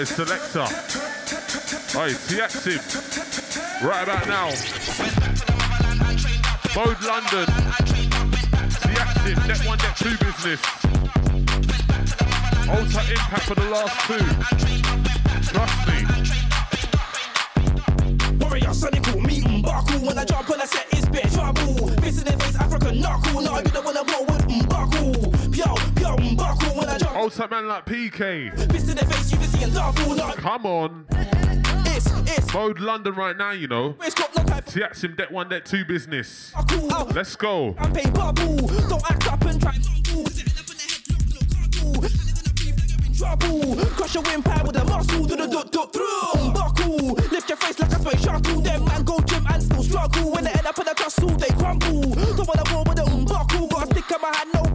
Oi, selector. Oi, Tiatsim. Right about now. Mode London. Tiatsim, Net 1, Net 2 business. Ultra impact for the last two. Trust me. Warrior, Sonical, meet Mbaku. When I jump on a set, it's bit trouble. Fist in the face, African knuckle. No, you don't wanna roll with Mbaku. Yo, yo, buckle when I jump. Man like PK. Face, Come on. It's, it's. Mode London right now, you know. See, that's him, that one, that two business. Let's go. Don't act up and try trouble. Crush your windpipe with a muscle, do the duck duck through. Buckle, lift your face like a space shuttle. Them man go gym and still struggle. When they end up in a tussle, they crumble. Don't wanna war with a buckle. Got a stick in my hand, no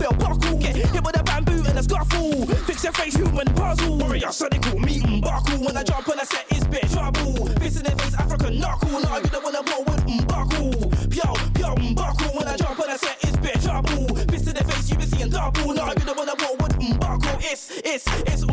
Fix your face, human puzzle. Warrior, sonical, meet buckle. When I jump on a set, it's bit trouble. Fist in their face, African knuckle. No, you don't wanna roll with umbuckle. Pyo, pyo, umbuckle. When I jump on a set, it's bit trouble. Fist in their face, you been seeing double. No, you don't wanna roll with umbuckle. It's, it's, it's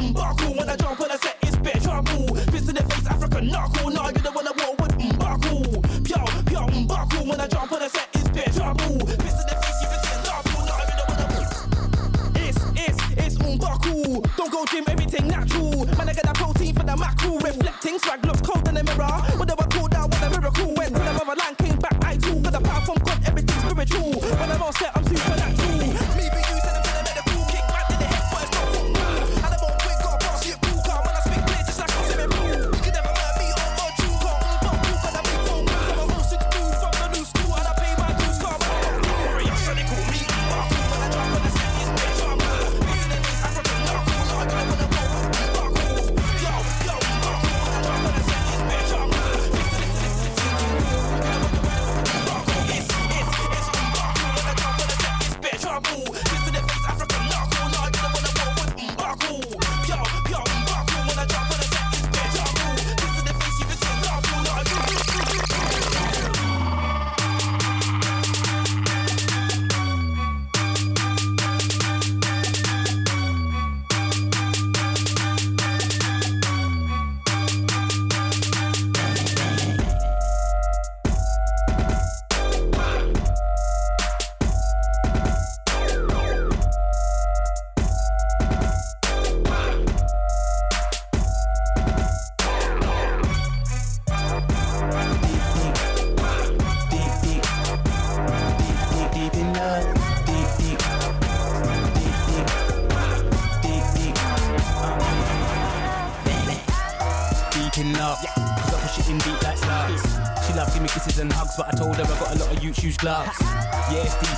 On avance,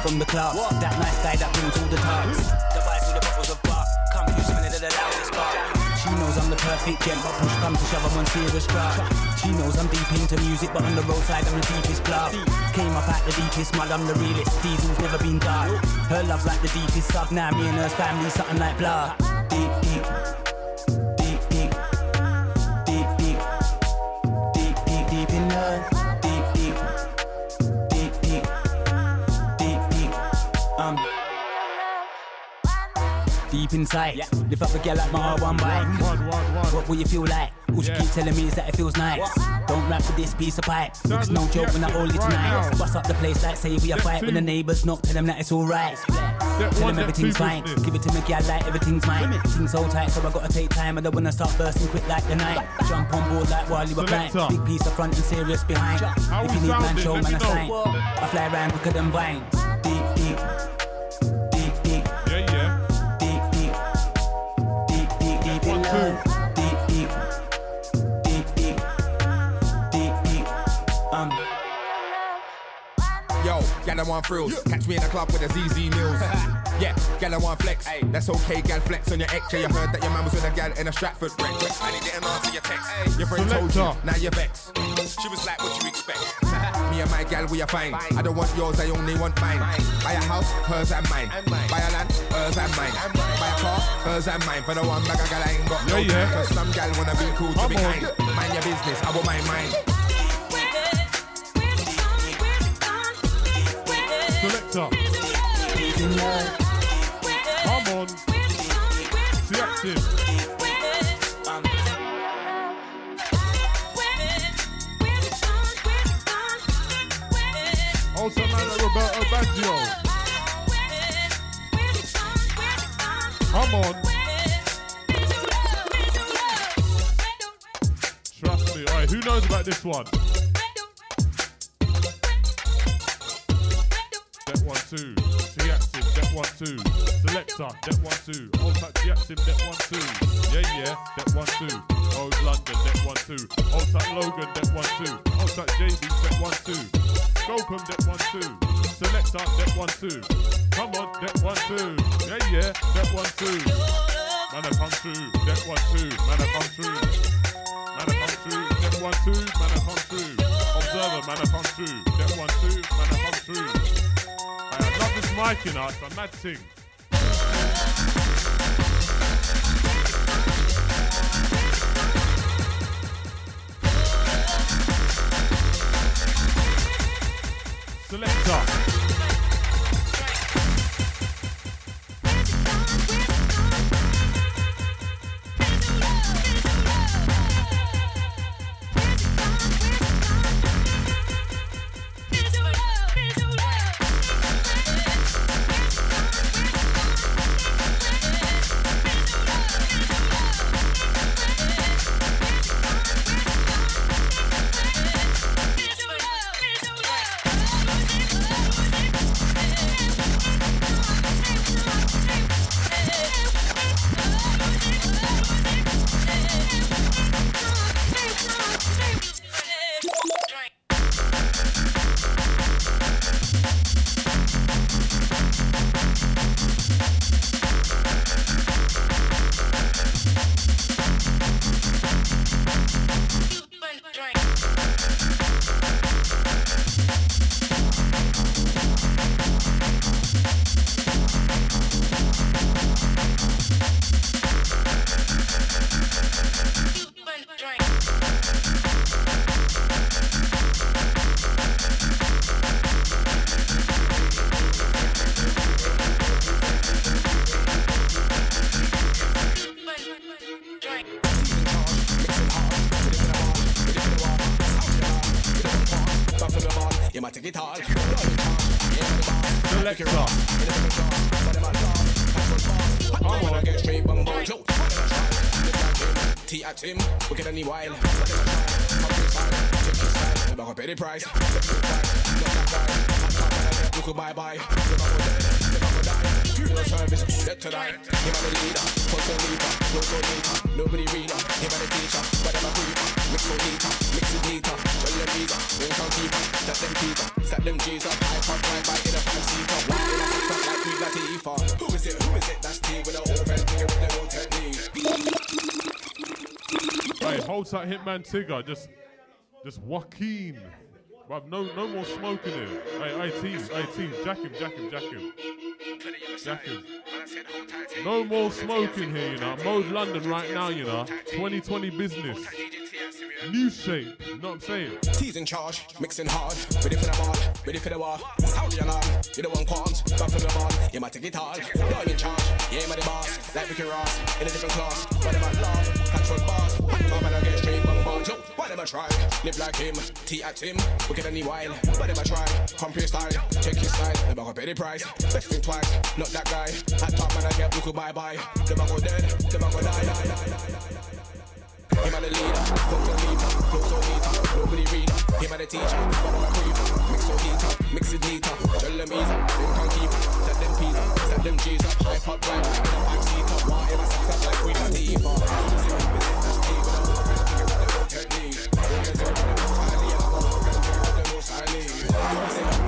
from the club. That nice guy that brings all the. The buys all the bottles of bar, come through smelling of the loudest bar. She knows I'm the perfect gent, but push comes to shove, I'm on serious drugs. She knows I'm deep into music, but on the roadside I'm the deepest plug. Came up at the deepest mud, I'm the realest. Diesel's never been done. Her love's like the deepest sub. Now me and her's family something like blood. Inside, lift up a girl like my R1 bike. What will you feel like? All Yeah. keep telling me is that it feels nice. Don't rap with this piece of pipe. It's no joke when I hold it tonight. Bust up the place like say we a fight. When the neighbors knock, tell them that it's alright. Tell one, them everything's fine. Give it to me, girl, like everything's mine. Things so tight, so I gotta take time. I don't wanna start bursting quick like the night. Jump on board like while you were blind. Big piece of front and serious behind. If you need man, show man a sign. I fly around quicker than vines. Gal, I want frills. Catch me in a club with a ZZ Mills. yeah, gal, I want flex. That's okay, gal, flex on your ex. Yeah, you heard that your man was with a gal in a Stratford wreck. I didn't answer your text. Your friend told you, Selector. now you're vexed. She was like, what you expect? me and my gal, we are fine. I don't want yours, I only want mine. Buy a house, hers and mine. Buy a land, hers and mine. Buy a car, hers and mine. For the one bag of gal, I ain't got no Yeah, yeah. time. Cause some gal wanna be cool to Come be kind. Mind your business, I will mind selector. Come on. Be active. Also, man Roberto Baggio. Come on. Trust me. All right, who knows about this one? Two. Selector, step one, two. Old Tack Tiatsim, step one, two. Yeah, yeah, step one, two. Old London, step one, two. Old Tack Logan, step one, two. Old Tack JB, step one, two. Scopum, step one, two. Selector, step one, two. Come on, step one, two. Yeah, yeah, step one, two. Man, I come through, step one, two. Man, I come through. Man, I come through, step one, two. Man, I come through. Observer, man, I come through. Step one, two. Man, I come through. I love this mic, you know, it's a. Selector. That Hitman Tiga. Just, just Joaquin. Bruv, no, no more smoking here. Hey, hey, team, hey, team, jack him, jack him, jack him. Jack him. No more smoking here, you know. Mode London right now, you know. 2020 business. New shape, you know what I'm saying? T's in charge, mixing hard, ready for the ball, ready for the war. How do you know? You the one qualms, got for the ball, you might take it all. You're in charge, yeah, I'm boss, like Ricky Ross, in a different class. But I'm love, boss, come and I get straight. Yo, why them I try? Live like him, T at him, get any while. But them I try, compare your style, check his style, the back pay the price. Best thing twice, not that guy. At top man I get look bye bye. The back go dead, the back go die, die, die. Him and the leader, the leader, flow so nobody reader. Him and the teacher, but I'm creeper. So heater, mix it neater, tell them easer, them can keep it. Set them Peter, set them G's up, high pop right, in a five sex up like Queen Latifah. That's T with a whole technique. That's T with a whole technique.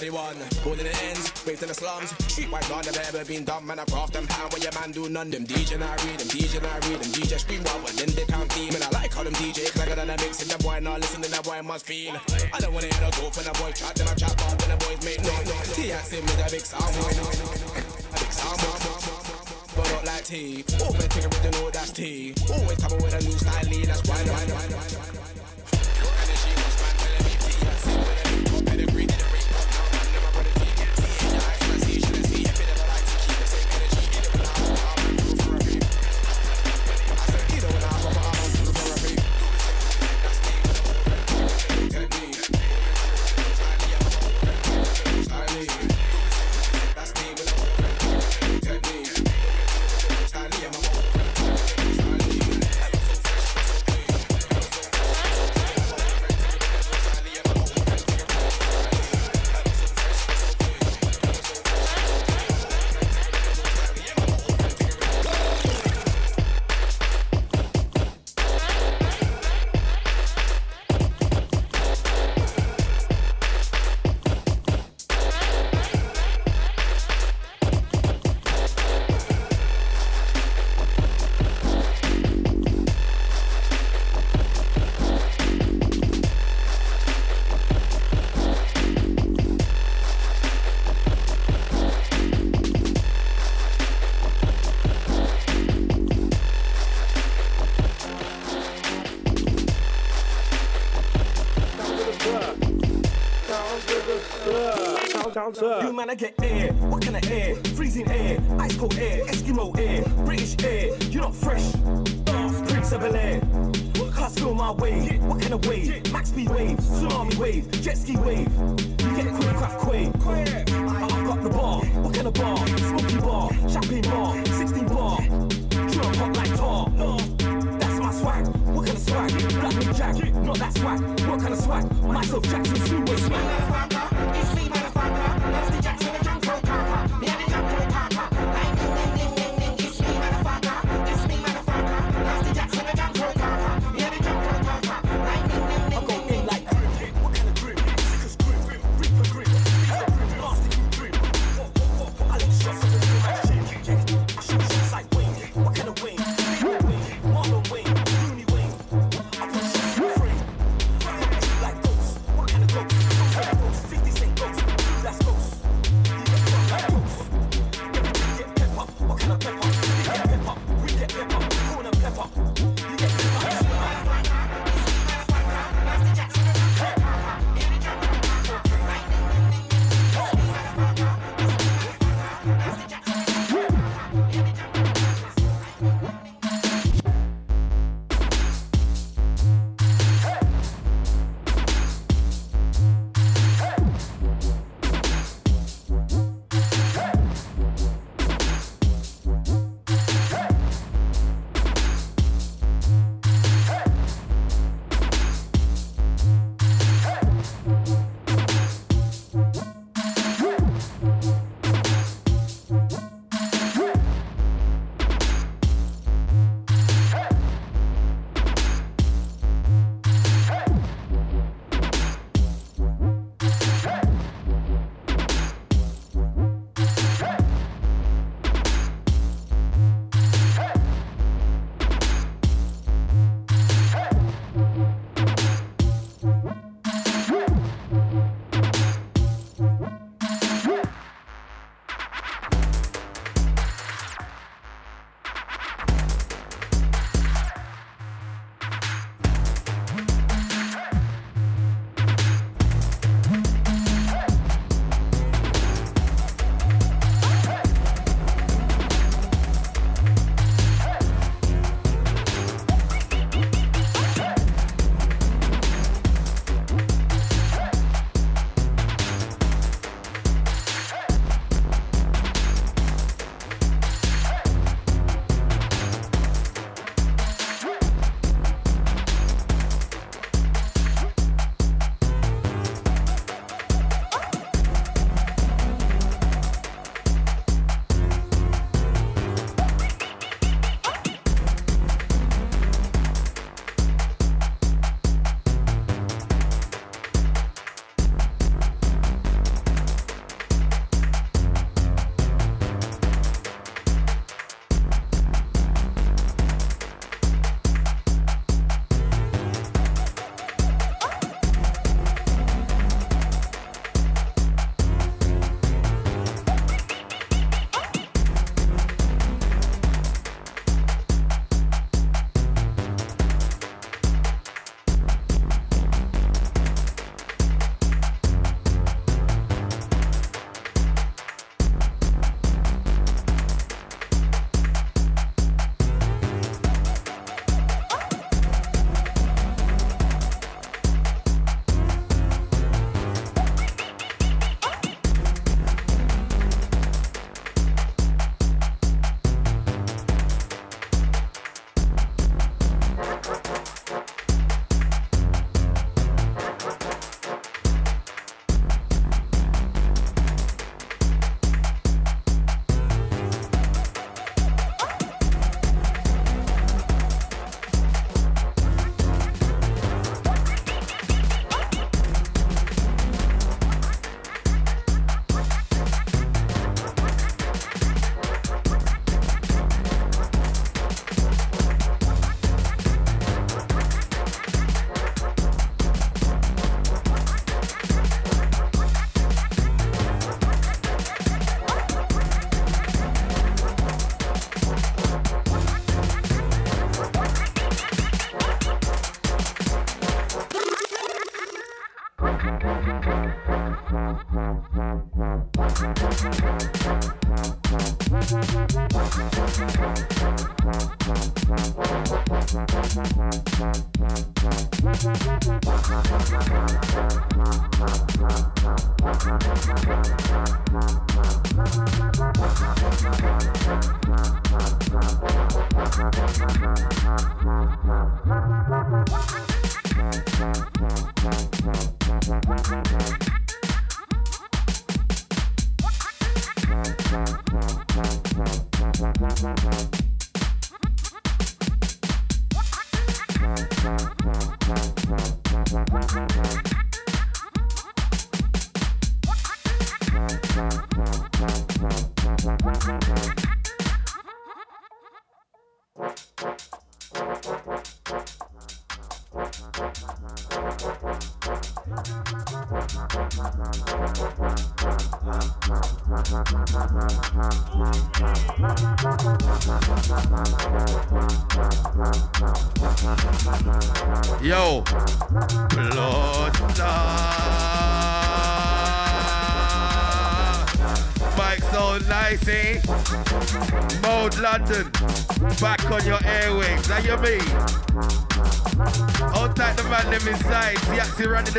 The one, born in the ends, raised in the slums. Streetwise none have ever been done, man. I craft them pound when your man do none. Them DJ I read, them DJ I read, them DJ scream wow, but then they can't team. And I like how them DJ clever than a mix, and that boy not listening, that boy must feel. I don't wanna hear no go for the boy chat, then I chat about when the boys make no has him with a big sound, big sound, but not like tea. Always think original, that's tea. Always come with a new style, that's why. why, why, why, why. You man, I get air. What kind of air? Freezing air, ice cold air, Eskimo air, British air. You're not fresh. Prince of Bel Air. Cars fill my way. What kind of wave? Max speed wave, tsunami wave, jet ski wave. You get quick craft quake. I've got the bar. What kind of bar? Smoky bar, champagne bar, 16 bar. Drum hot like tar. That's my swag. What kind of swag? Black Jack. Not that swag. What kind of swag? Myself Jackson,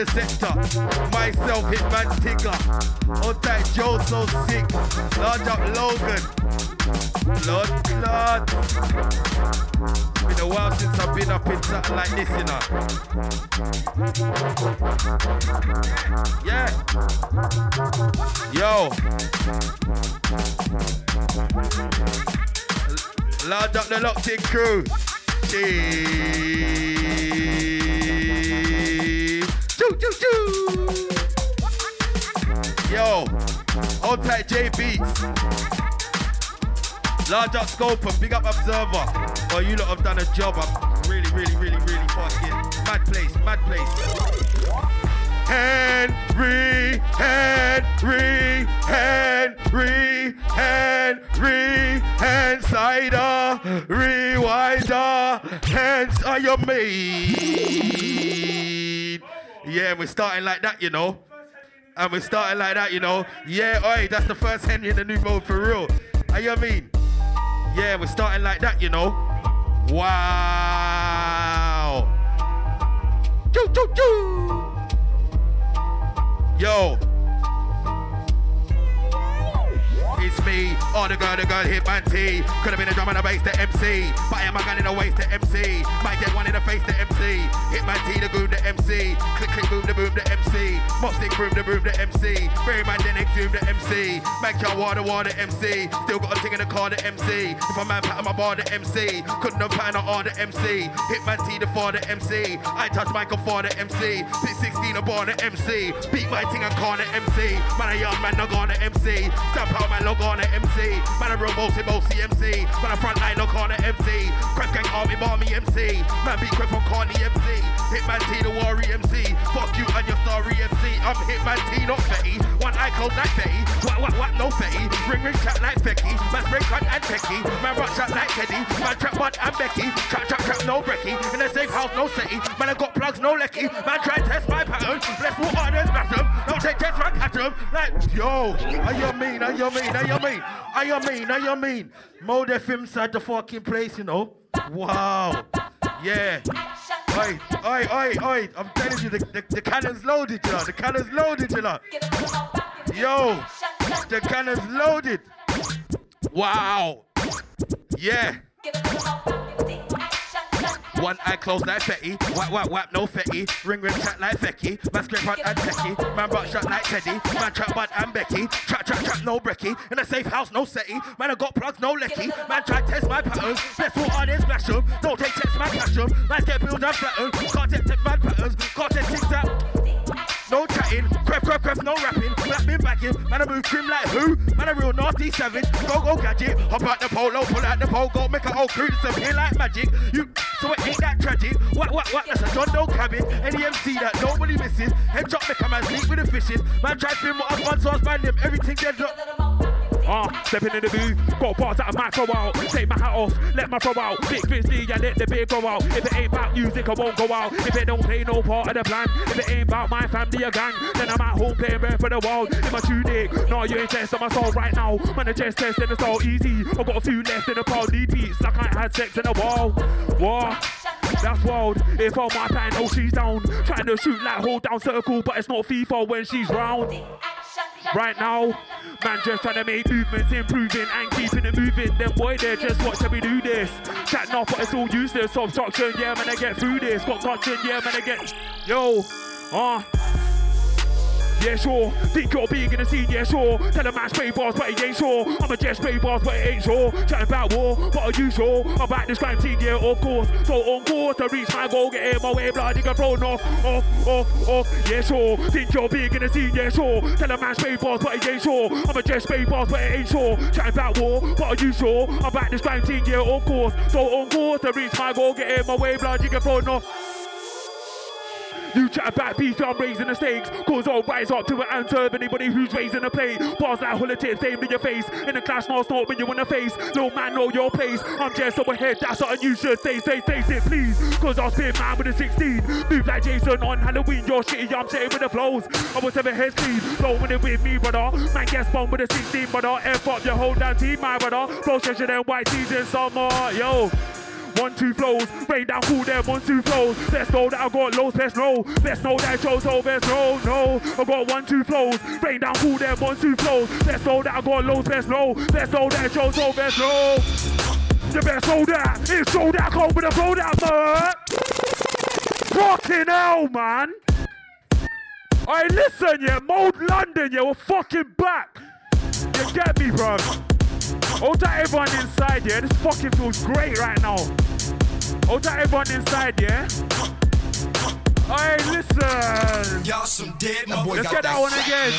the sector. Myself, Hitman Tiga. Hold tight Joe so sick. Large up Logan. Lord, Lord. Been a while since I've been up in something like this, you know. Yeah. Yo. Loud up the locked in crew. Team. Choo, choo, choo. Yo. Hold tight J Beats. Large up scope and big up observer. Well, you lot have done a job. I'm really, really, really, really fucking mad place, mad place. Henry, Henry, Henry, Henry, Handsider, Rewinder, Hands are your maid. Yeah, we're starting like that, you know. And we're starting like that, you know. Yeah, oi, that's the first Henry in the new mode for real. How you mean? Yeah, we're starting like that, you know. Wow. Choo, choo, choo. Yo. It's me, all the girl, the girl, hit T. Could have been a drum and a bass to MC. But I am a gun in the waist to MC. Might get one in the face to MC. Hit T, the goon, the MC. Click, click, boom, the boom, the MC. Mop stick, boom, the boom, the MC. Very man, then exhume the MC. Man can't water, water, MC. Still got a thing in the car, the MC. If a man pat on my bar, the MC. Couldn't have pat on all the MC. Hit T, the for the MC. I touch Michael for the MC. Pit 16 aboard the MC. Beat my thing and the MC. Man, a young man, no the MC. Stamp out, man, log the MC. Man, a real bossy, bossy MC. Man, a front line, no the MC. Cref gang army, barmy MC. Man, beat Cref on Carney MC. Hitman T, the warrior MC. Fuck you and your story MC. I'm Hitman T, not Fetty. One eye closed like Fetty. What, what, what, no Fetty. Ring, ring, chat like Fecky. Man, spray cunt and Techie. Man, rock shot like Teddy. Man, trap mud and Becky. Trap, trap, trap, no Brecky. In a safe house, no Setty. Man, I got plugs, no Lecky. Man, try test my pattern. Let's walk Like, yo, how you mean, how you mean, how you mean, how you mean, how you mean. Mode FM inside the fucking place, you know. Wow. Yeah. Oi, oi, oi, oi. I'm telling you, the, the, the cannon's loaded, you know. The cannon's loaded, you know. Yo, the cannon's loaded. Wow. Yeah. One eye closed like Fetty. Whap, whap, whap, no Fetty. Ring, ring, chat like Fecky. Man, scrape front and Techie. Man, rock shot like Teddy. Man, trap bud and Becky. Trap, trap, trap, no Brecky. In a safe house, no Setty. Man, I got plugs, no Lecky. Man, try test my patterns. Let's walk on and them. Don't take tests, man, cash them. Man, get build and flatten. Can't take man, patterns. Can't take tic. No chatting, crep, crep, crep, no rapping. Black bin backing, man, I move trim like who? Man, a real nasty savage. Go, go, gadget. Hop out the polo, pull out the pogo, make a whole crew disappear like magic. You, so it ain't that tragic. What, what, what? That's a John Doe cabbage. Any MC that nobody misses. Head drop, make a man sleep with the fishes. Man, try spin what I'm on, so I span them. Everything dead drop. Ah, stepping in the booth, got bars that I might throw out. Take my hat off, let my throw out. Big Grizzly, and let the beer go out. If it ain't about music, I won't go out. If it don't play no part of the plan, if it ain't about my family or gang, then I'm at home playing bare for the world. In my true dick, no, you ain't testing my soul right now. Man, the chest test and it's all easy. I got a few left in the crowd, need beats I ain't had sex in a wall. What? That's wild. If on my pan, oh she's down. Trying to shoot like hold down circle, but it's not FIFA when she's round. Right now, man just trying to make movements, improving and keeping it moving. Then boy, they're just watching me do this. Chatting off, but it's all useless. Obstruction, yeah, man, I get through this. Got touching, yeah, man, I get. Yo, ah. Yeah, sure. Think you're big in the scene, yeah, sure. Tell a man spray bars, but he ain't sure. I'm a jet spray bars, but it ain't sure. Chatting about war, but are you sure? About this crime team, yeah, of course. So on course to reach my goal, get my way, blood, you can throw off, off, off, off. Yeah, sure. Think you're big in the scene, yeah, sure. Tell a man spray bars, but he ain't sure. I'm a jet spray bars, but he ain't sure. Chatting about war, but are you sure? About this crime team, yeah, of course. So on course to reach my goal, get my way, blood, you can throw off. You chat about beef, I'm raising the stakes. Cause I'll rise up to it and serve anybody who's raising the plate. Bars like holidays aimed in your face. In the clash, no snort when you in the face. No man, know your place. I'm just up ahead, that's something you should say. Say, face it, please. Cause I'll spin man with a 16. Move like Jason on Halloween. You're shitty, I'm saying with the flows. I was seven clean. Flowing it with me, brother. Man gets bomb with a 16, brother. F up your whole damn team, my brother. Flow stretching them white tees in summer. Yo. One, two flows, rain down, cool them, one, two flows. Best know that I got lows, best know. Best know that I chose, so best know, no. I got one, two flows, rain down, cool them, one, two flows. Best know that I got lows, best know. Best know that I chose, so best know. The best know that it's so that come with a flow that man. Fucking hell, man. Alright, listen, yeah, Mode London, yeah, we're fucking back. You get me, bro? Hold that everyone inside, yeah? This fucking feels great right now. Hold that everyone inside, yeah? Hey, listen. Y'all some dead, my boy Let's got get that that one fat, again.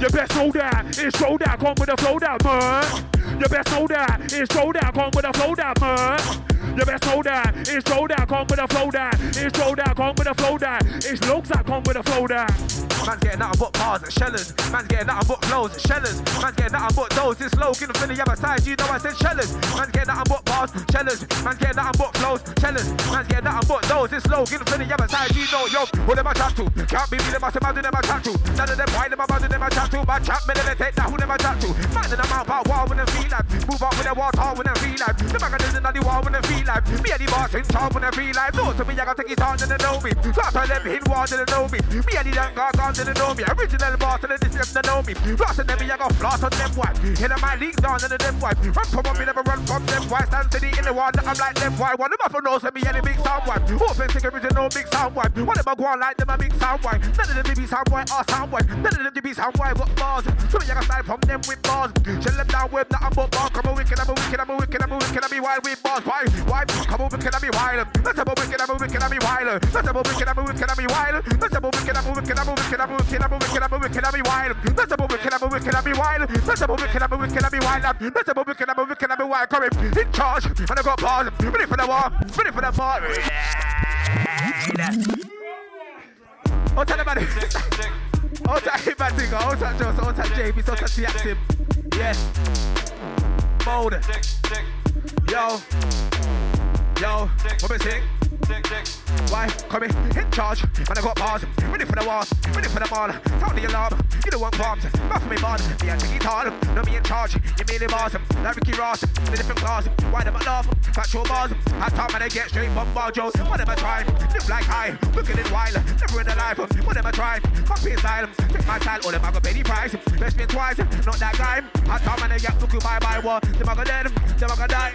You best know that it's show that come with a flow that man. You best know that it's show that come with a flow that man. You best know that it's show that come with a flow that it's show that come with a flow that it's looks that come with a flow that. Man's getting nothing but bars and shellers. Man's getting nothing but flows and shellers. Man's getting nothing but those. This low, from the other side. You know I said shellers. Man's getting nothing but bars, shellers. Man's getting nothing but flows, shellers. Man's getting nothing but those. This low, from the other side. You know, yo, who them I chat to? Can't be me, them I say, man, do them I chat to. None of them, why them I man, them I to. Man, chat me, them take that, who I chat to. Man, in the mouth, out war when them feel like. Move up with the water when them feel like. The magazine in the war when them feel like. Me and the boss in charge when them feel like. No, to me, I gotta take it on, they know me. Lots of them hit war, they know me. Me and the young guys, then they know me. Original boss, and this them, they know me. Lots of them, I got floss on them white. In my league down, and them white. Run from me, never run from them white. Stand steady in the water, I'm like them white. One of my them knows me, and the big sound white. Open cigarette, no big sound white. One of go on like them, a big sound white. None of them be sound white or sound white. None of them be sound white, but bars. So me, I got style from them with bars. Shell them down with nothing but bars. Come on, wicked, I'm a wicked, I'm a wicked, I'm a wicked, I'm a wild with bars. Why? Why? Come on, wicked, I'm a wild. Let's have a wicked, I'm a wicked, I'm a wild. Let's have a wicked, I'm a wicked, I'm a wild. Let's have a wicked, I'm a wicked, I'm a wicked, I'm a wicked, I'm a wicked, I'm a wicked, I'm a wild. Let's have a wicked, I'm a wicked, I'm a wild. Let's have a wicked, I'm a wicked, I'm a wild. Let's have a wicked, I'm a wicked, I'm a wild. Come in, charge, and I got bars. Ready for the war, ready for the bar. Oh, tell about it. Oh, tell him about it. Oh, tell Jones. Oh, tell JB. Oh, tell Jackson. Yes. Mold. Yo. Yo. What is it? Why? Come in, in charge, and I got bars. Ready for the wars, ready for the ball. Sound the alarm, you don't want bombs. For me, bond. Me and Jiggy Tall, no me in charge. You mean him awesome, like Ricky Ross, the different class. Why them I laugh? Factual bars. I talk when I get straight from Barjo. What am I trying? Live like I, looking it wild. Never in the life. What am I trying? Copy style, take my style, all them I got penny price. Best me twice, not that guy. I talk when I get look bye bye war. Them I got dead, them I got die.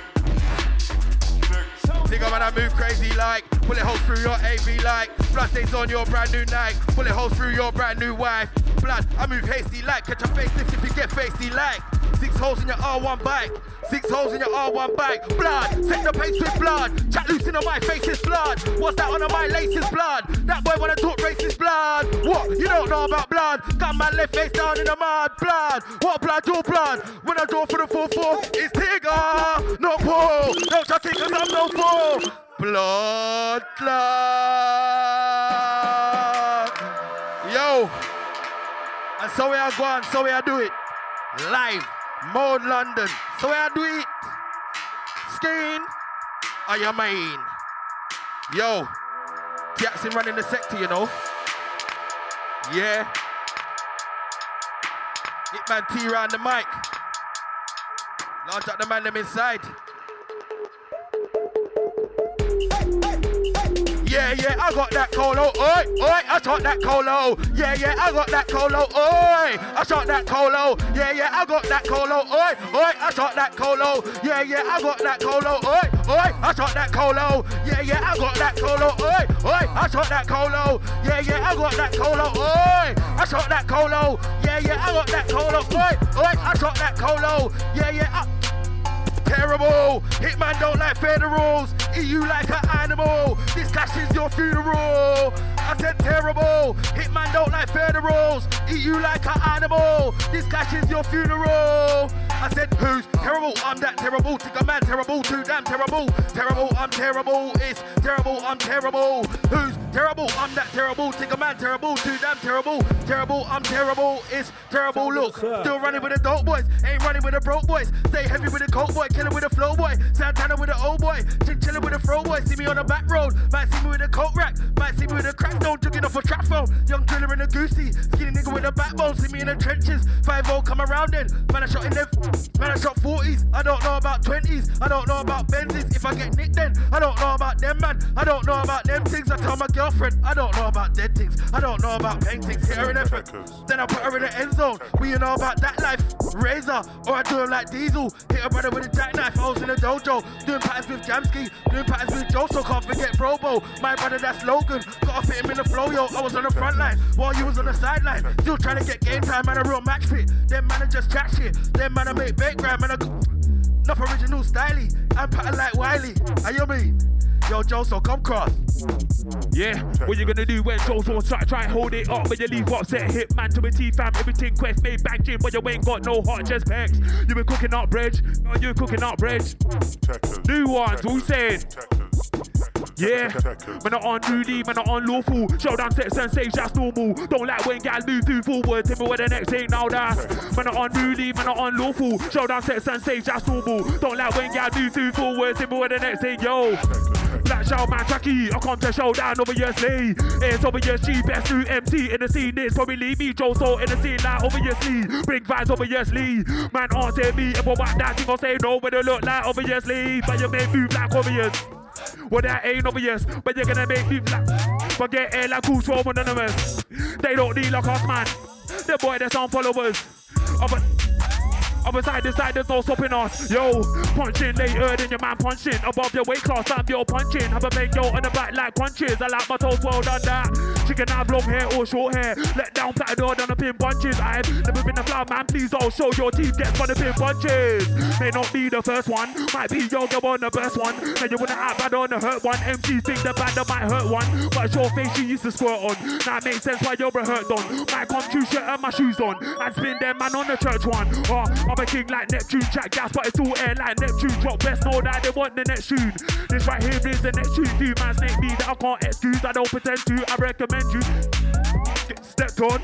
Think I'm gonna move crazy like Bullet holes through your AV like Blood stains on your brand new Nike Bullet holes through your brand new wife Blood, I move hasty like Catch a facelift if you get feisty like Six holes in your R1 bike. Six holes in your R1 bike. Blood, set the pace with blood. Chat loosing on my face is blood. What's that on my lace is blood? That boy wanna talk racist blood. What, you don't know about blood. Got my left face down in the mud Blood, what blood, your blood. When I draw for the 4-4 It's Tigger, not Paul. No chatting cause I'm no fool Blood clot. Yo. And so we are going, so we are do it. Live. Mode London. So we are do it. Skin. Are you mine? Yo. Jackson running the sector, you know. Yeah. Hitman T round the mic. Launch out the man them inside. Yeah, yeah, I got that colo. Oi, oi, I shot that colo. Yeah, yeah, I got that colo. Oi, I shot that colo. Yeah, yeah, I got that colo. Oi, oi, I shot that colo. Yeah, yeah, I got that colo. Oi, oi, I shot that colo. Yeah, yeah, I got that colo. Oi, oi, I shot that colo. Yeah, yeah, I got that colo. Oi, I shot that colo. Yeah, yeah, I got that colo. Oi, oi, I shot that colo. Yeah, yeah, I terrible. Hitman don't like federals. You like an animal. This cash is your funeral. I said terrible. Hitman don't like federals. Eat you like an animal. This cash is your funeral. I said who's terrible? I'm that terrible. Think a man terrible. Too damn terrible. Terrible. I'm terrible. It's terrible. I'm terrible. Who's terrible? I'm that terrible. Think a man terrible. Too damn terrible. Terrible. I'm terrible. It's terrible. Look, still running with the dope boys. Ain't running with the broke boys. Stay heavy with the coke boy. Killer with the flow boy. Santana with the old boy. Chillin' with the throw boy. See me on the back road. Might see me with a coat rack. Might see me with a crack stone. Jugging off a trap phone. Young driller in a goosey. Skinny nigga with a backbone. See me in the trenches. 5 come around then. Man, I shot in them. Man, I shot 40s. I don't know about 20s. I don't know about Benzes. If I get nicked then, I don't know about them, man. I don't know about them things. I tell my girlfriend. I don't know about dead things. I don't know about paintings. Hit her in effort. Then I put her in the end zone. We you know about that life. Razor. Or I do him like Diesel. Hit a brother with a jackknife. I was in a dojo. Doing patterns with Jamski. Doing patterns with Joe. So can't forget Brobo. My brother, that's Logan. Gotta fit him in the flow, yo. I was on the front line while you was on the sideline. Still trying to get game time, man. A real match fit. Them man, I just chat shit. Them man, I make background, man. I go- Enough original styly. I'm pattern like Wiley. How you mean? Yo, Joe, so come cross. Yeah, what you gonna do when Joe's on try, try and hold it up when you leave upset? Hit man to a T fam, everything quest made bang gym, but you ain't got no heart, just pecs. You been cooking up bread, no, you cooking up bread. New ones, who saying? Yeah, man are unruly, man are unlawful. Showdown set sensation, that's normal. Don't like when gal move through forward. Tell me where the next thing now that's. Man are unruly, man are unlawful. Showdown set sensation, that's normal. Don't like when gal move through forward. Tell me where the next thing, yo. Black shout man Chucky, I come to showdown obviously. It's obviously best new MC in the scene. It's probably me, Joe Soul in the scene like obviously. Bring vibes obviously. Man answer me if I want that thing, I'll say no, but it look like obviously. But you make move like obvious. Well, that ain't obvious, but you're gonna make me black. Forget air like who's from anonymous. They don't need like us, man. The boy, there's some followers. Of side to side, there's no stopping us. Yo, punching later than your man punching. Above your weight class, I'm your punching. Have a make yo on the back like crunches. I like my toes well done that. Can have long hair or short hair. Let down patted down the pin bunches. I've never been a flower man, please I'll show your teeth gets for the pin bunches. May not be the first one, might be your girl on the best one. And you wanna act bad on the hurt one. MC think the bad that might hurt one. But your face she used to squirt on. Now it makes sense why you're a hurt on. My come true shirt and my shoes on. And spin them man on the church one. Oh, I'm a king like Neptune, chat gas, but it's all air like Neptune. Drop best, know that they want the next tune. This right here is the next tune. Few man snake me that I can't excuse. I don't pretend to, I recommend Get stepped on.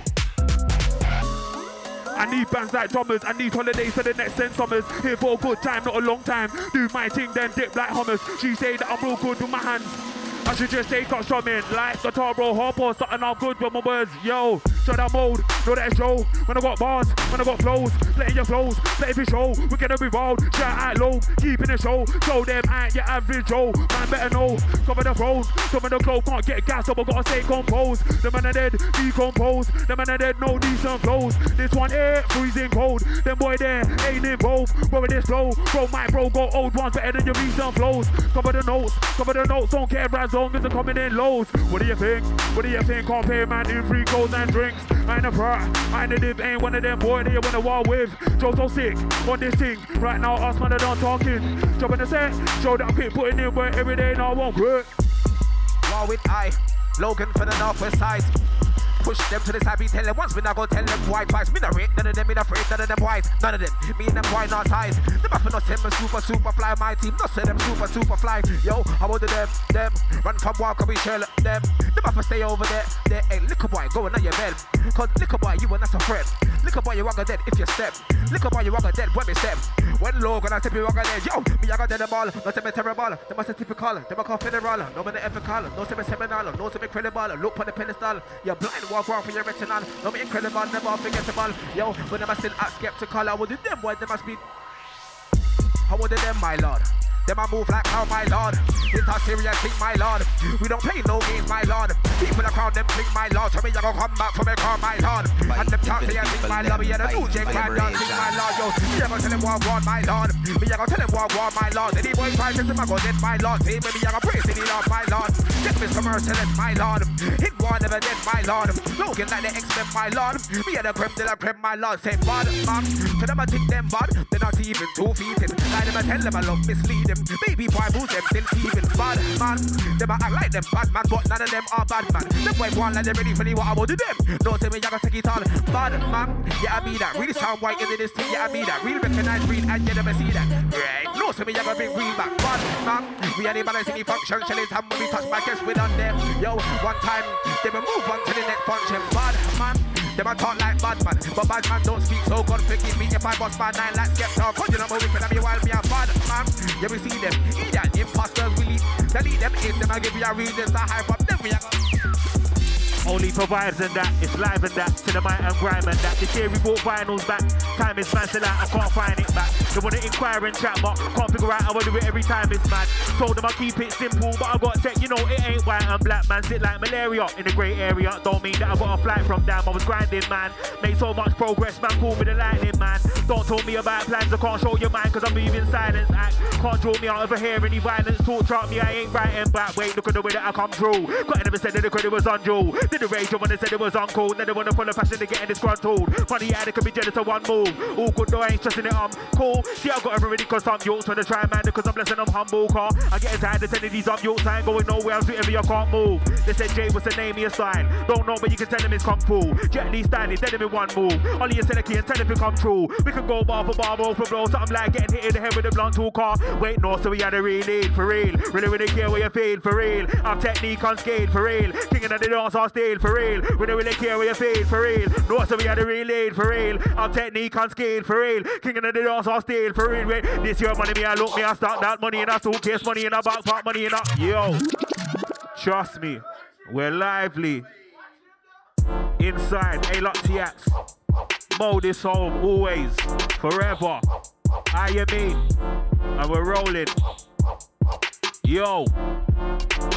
I need bands like drummers. I need holidays for the next 10 summers. Here for a good time, not a long time. Do my thing, then dip like hummus. She say that I'm real good with my hands. I should just take up strumming like guitar bro hop or something. I'm good with my words. Yo, shut that mode, know that it's Joe. When I got bars, when I got flows, playing your flows, play for show. We're gonna be wild, shout out low, keeping the show. Show them I ain't your average Joe. Man better know, cover the throne, cover the globe, can't get gas, so I gotta stay composed. The man are dead, decompose. The man are dead, no decent flows. This one here, freezing cold. Them boy there, ain't involved. With this flow, bro, my bro, got old ones better than your recent flows. Cover the notes, cover the notes, don't care as they're coming in lows. What do you think? What do you think? Can't pay man in free goals and drinks. I ain't a brat, I ain't a div, ain't one of them boy you wanna war with. JoSoSick on this thing. Right now, us man are done talking. Jumping the set, show that I quit putting in work every day, now I won't quit. War with I, Logan for the northwest side. Push them to the side, be tell them once, me not go tell them why twice. Me not rate, none of them, me not afraid, none of them wise. None of them, me and them why not ties. Them have not send me super, super fly, my team, not say them super, super fly. Yo, I want them, them, run from walk, we shell them. Them have to stay over there, there, hey, liquor boy, going on your bed. Cause liquor boy, you and that's a friend. Liquor boy, you walk dead if you step. Liquor boy, you walk dead when we step. When low, gonna tip you walk dead. Yo, me, I got the ball, no me terrible. Them must typical, them I call federal. No me the ethical, no me seminal, no me credible. Look for the pedestal, you're blind, walk around for your retinal. No me incredible, never forgettable. Yo, but them I still act skeptical. I would do them, boy, they must be. How would them, my lord? Them I move like how my lord. It's a serious thing, my lord. We don't play no games, my lord. People around them think my lord. So me, I go come back for me, call my lord. And them talk to you, think my lord. Yeah, the new J crime done, think my lord. Yo, me, I go tell them what want my lord. Me, I go tell them what want my lord. Any boy try to them, I go dead my lord. See, me, I go praise the Lord, my lord. Get some merciless, my lord. Hit one never dead, my lord. Looking like the X-Men, my lord. Me and the creme de la creme, my lord. Say, bad, man. To them, I think them bad. They're not even two feet in. I never tell them I love mislead them. Baby boy, who's them still even bad, man. Them I act like them bad man, but none of them are bad man. Them boy want like they ready for the what I will do them. No, tell me you gotta take it all. Bad man, yeah, I mean that. Really sound white into this thing, yeah, I mean that. Real recognize real and you never see that. Right? No, tell me you gotta bring real back. Bad man, we are the balance in the function. Shelly time when we touch my guests, we done them. Yo, one time, they will move on to the next function. Bad man. Them a talk like bad man, but bad man don't speak. So God forgive me if I bust my nine like skeptic. Cause you know my wicked and me while me a bad man. Yeah, we see them. Idiot imposters we lead. Delete them in them and give you a reason to hype up them. We a Only provides and that, it's live and that, to the mic and grime and that. This year we brought vinyls back, time is still out, I can't find it back. They wanna inquire and chat, but can't figure out how I do it every time it's mad. Told them I keep it simple, but I got tech, you know it ain't white and black, man. Sit like malaria in the grey area, don't mean that I got a flight from down. I was grinding, man. Made so much progress, man. Call me the lightning, man. Don't tell me about plans, I can't show your mind, cause I'm moving silence. Act can't draw me out of here, any violence. Talk, trap me, I ain't writing back. Wait, look at the way that I come through. Got never said that the credit was on Joe. Did the rage when they said it was uncool. Then they wanna follow fashion, they getting disgruntled. Funny, yeah, they could be jealous of one move. All good, though, I ain't stressing it, I'm cool. See, I got everybody cause I'm yokes when they try, man, because I'm blessing, I'm humble, car. I get tired of telling these I'm yokes, I ain't going nowhere, I'm sweet you can't move. They said, Jay, what's the name of your sign? Don't know, but you can tell him it's Kung Fu. Jet Li styling, tell them in one move. Only you select and tell them it come true. We can go bar for bar, blow for blow, something like getting hit in the head with a blunt tool car. Wait, no, so we had a real lead, for real. Really, really care where you feel, for real. I'm technique on scale, for real. King of the dance, I'll steal, for real. Really, really care where you feel, for real. No, so we had a real lead, for real. I'm technique on scale, for real. King of the dance, I'll steal, for real. Wait, this year money, me, I look, me, I start that money in a suitcase, money in a backpack, money in a. Yo, trust me, we're lively. Inside, A lot TX. Mold this home, always, forever. I mean, and we're rolling. Yo,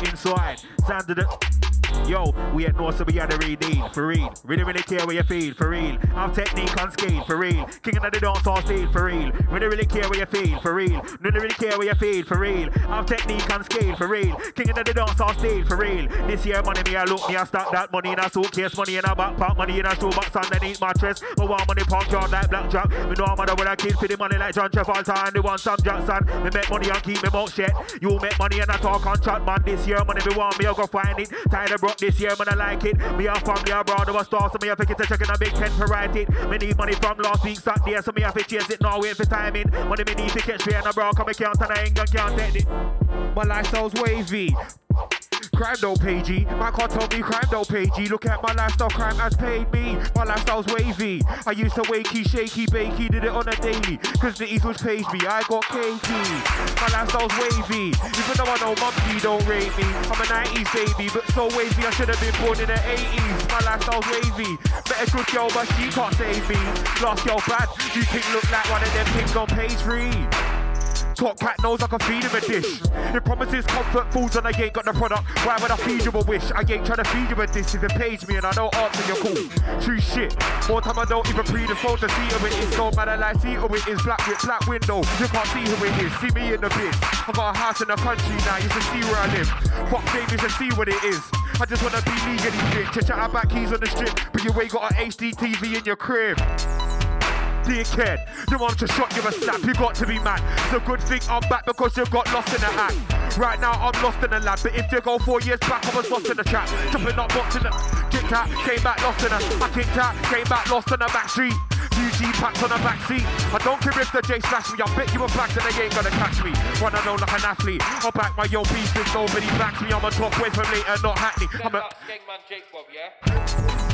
inside, sound of the. Yo, we at North, so we had a real deal, for real. Really, really care where you feel, for real. I'm technique on scale, for real. King of the dance all steel, for real. Really, really care where you feel, for real. Really, really care where you feel, for real. I'm technique on scale, for real. King of the dance all steel, for real. This year, money me, I look me, I stack that money in a suitcase, money in a backpack, money in a shoebox underneath. My one money punk yard like blackjack. Me know I'm mother with a kid for the money like John Travolta and the one Sam Jackson. Me make money and keep me mouth shut. You make money and I talk on chat, man. This year, money me want me, I go find it. Tired of broke this year, man, I like it. Me a family abroad, I star, so me have to get a check in a big tent to write it. Me need money from last week Saturday, so me have to chase it, now wait for timing. Money me need to catch me and a bro, come me can't and I ain't gonna take it. My lifestyle's wavy. Crime don't pay My car told me crime don't pay Look at my lifestyle, crime has paid me. My lifestyle's wavy. I used to wakey, shaky, bakey, did it on a daily. Cause the East was pays me. I got KT. My lifestyle's wavy. Even though I know mum don't rate me. I'm a 90s baby, but so wavy I should have been born in the 80s. My lifestyle's wavy. Met a good girl, but she can't save me. Last girl bad. You think look like one of them pigs on page three. Top cat knows I can feed him a dish. It promises comfort foods and I ain't got the product. Why would I feed you a wish? I ain't trying to feed you a dish if it pays me and I don't answer your call. True shit. More time I don't even predispose to see who it is. Bad I like see who it is. Black with black window. You can't see who it is. See me in the biz. I got a house in the country now. You can see where I live. Fuck James to see what it is. I just wanna be legally rich. Chat about keys on the strip. But you ain't got an HD TV in your crib dickhead. You want to shot you a snap, you got to be mad. It's a good thing I'm back because you got lost in the act. Right now I'm lost in the lab, but if you go four years back, I was lost in the trap. Jumping up, boxing the kicked out, came back lost in the. I kicked out, came back lost in the back street. G packs on the back seat. I don't care if the J slash me. I bet you a black and they ain't gonna catch me. Run alone like an athlete. I'll back my yo beast if nobody backs me. I'm a top way from later, not hackney. I'm a. Skegman Jake Bob, yeah?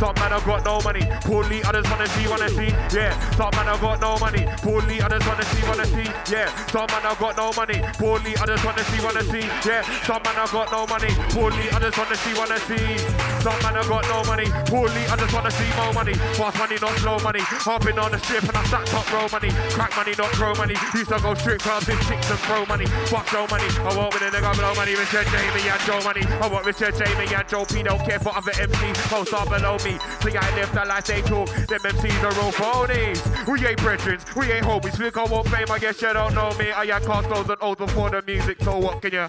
Some man have got no money. Poorly, others wanna see, wanna see. Yeah. Some man have got no money. Poorly, others wanna see, wanna see. Yeah. Some man have got no money. Poorly, others wanna see, wanna see. Yeah. Some man have got no money. Poorly, others wanna see, wanna see. Some man have got no money. Poorly, others wanna see more money. Fast money, not slow money. Hopping on the strip and I stack top row money. Crack money, not crow money. Used to go strip clubs with chicks and pro money. Fuck show money. I walk with a nigga blow money. Richard Jamie and Joe money. I want Richard Jamie and Joe P. Don't care for other MCs. Post are below me. See, I live the life they talk. Them MCs are all phonies. We ain't brethren. We ain't homies. We go on fame. I guess you don't know me. I had cast those and oaths before the music. So what can you?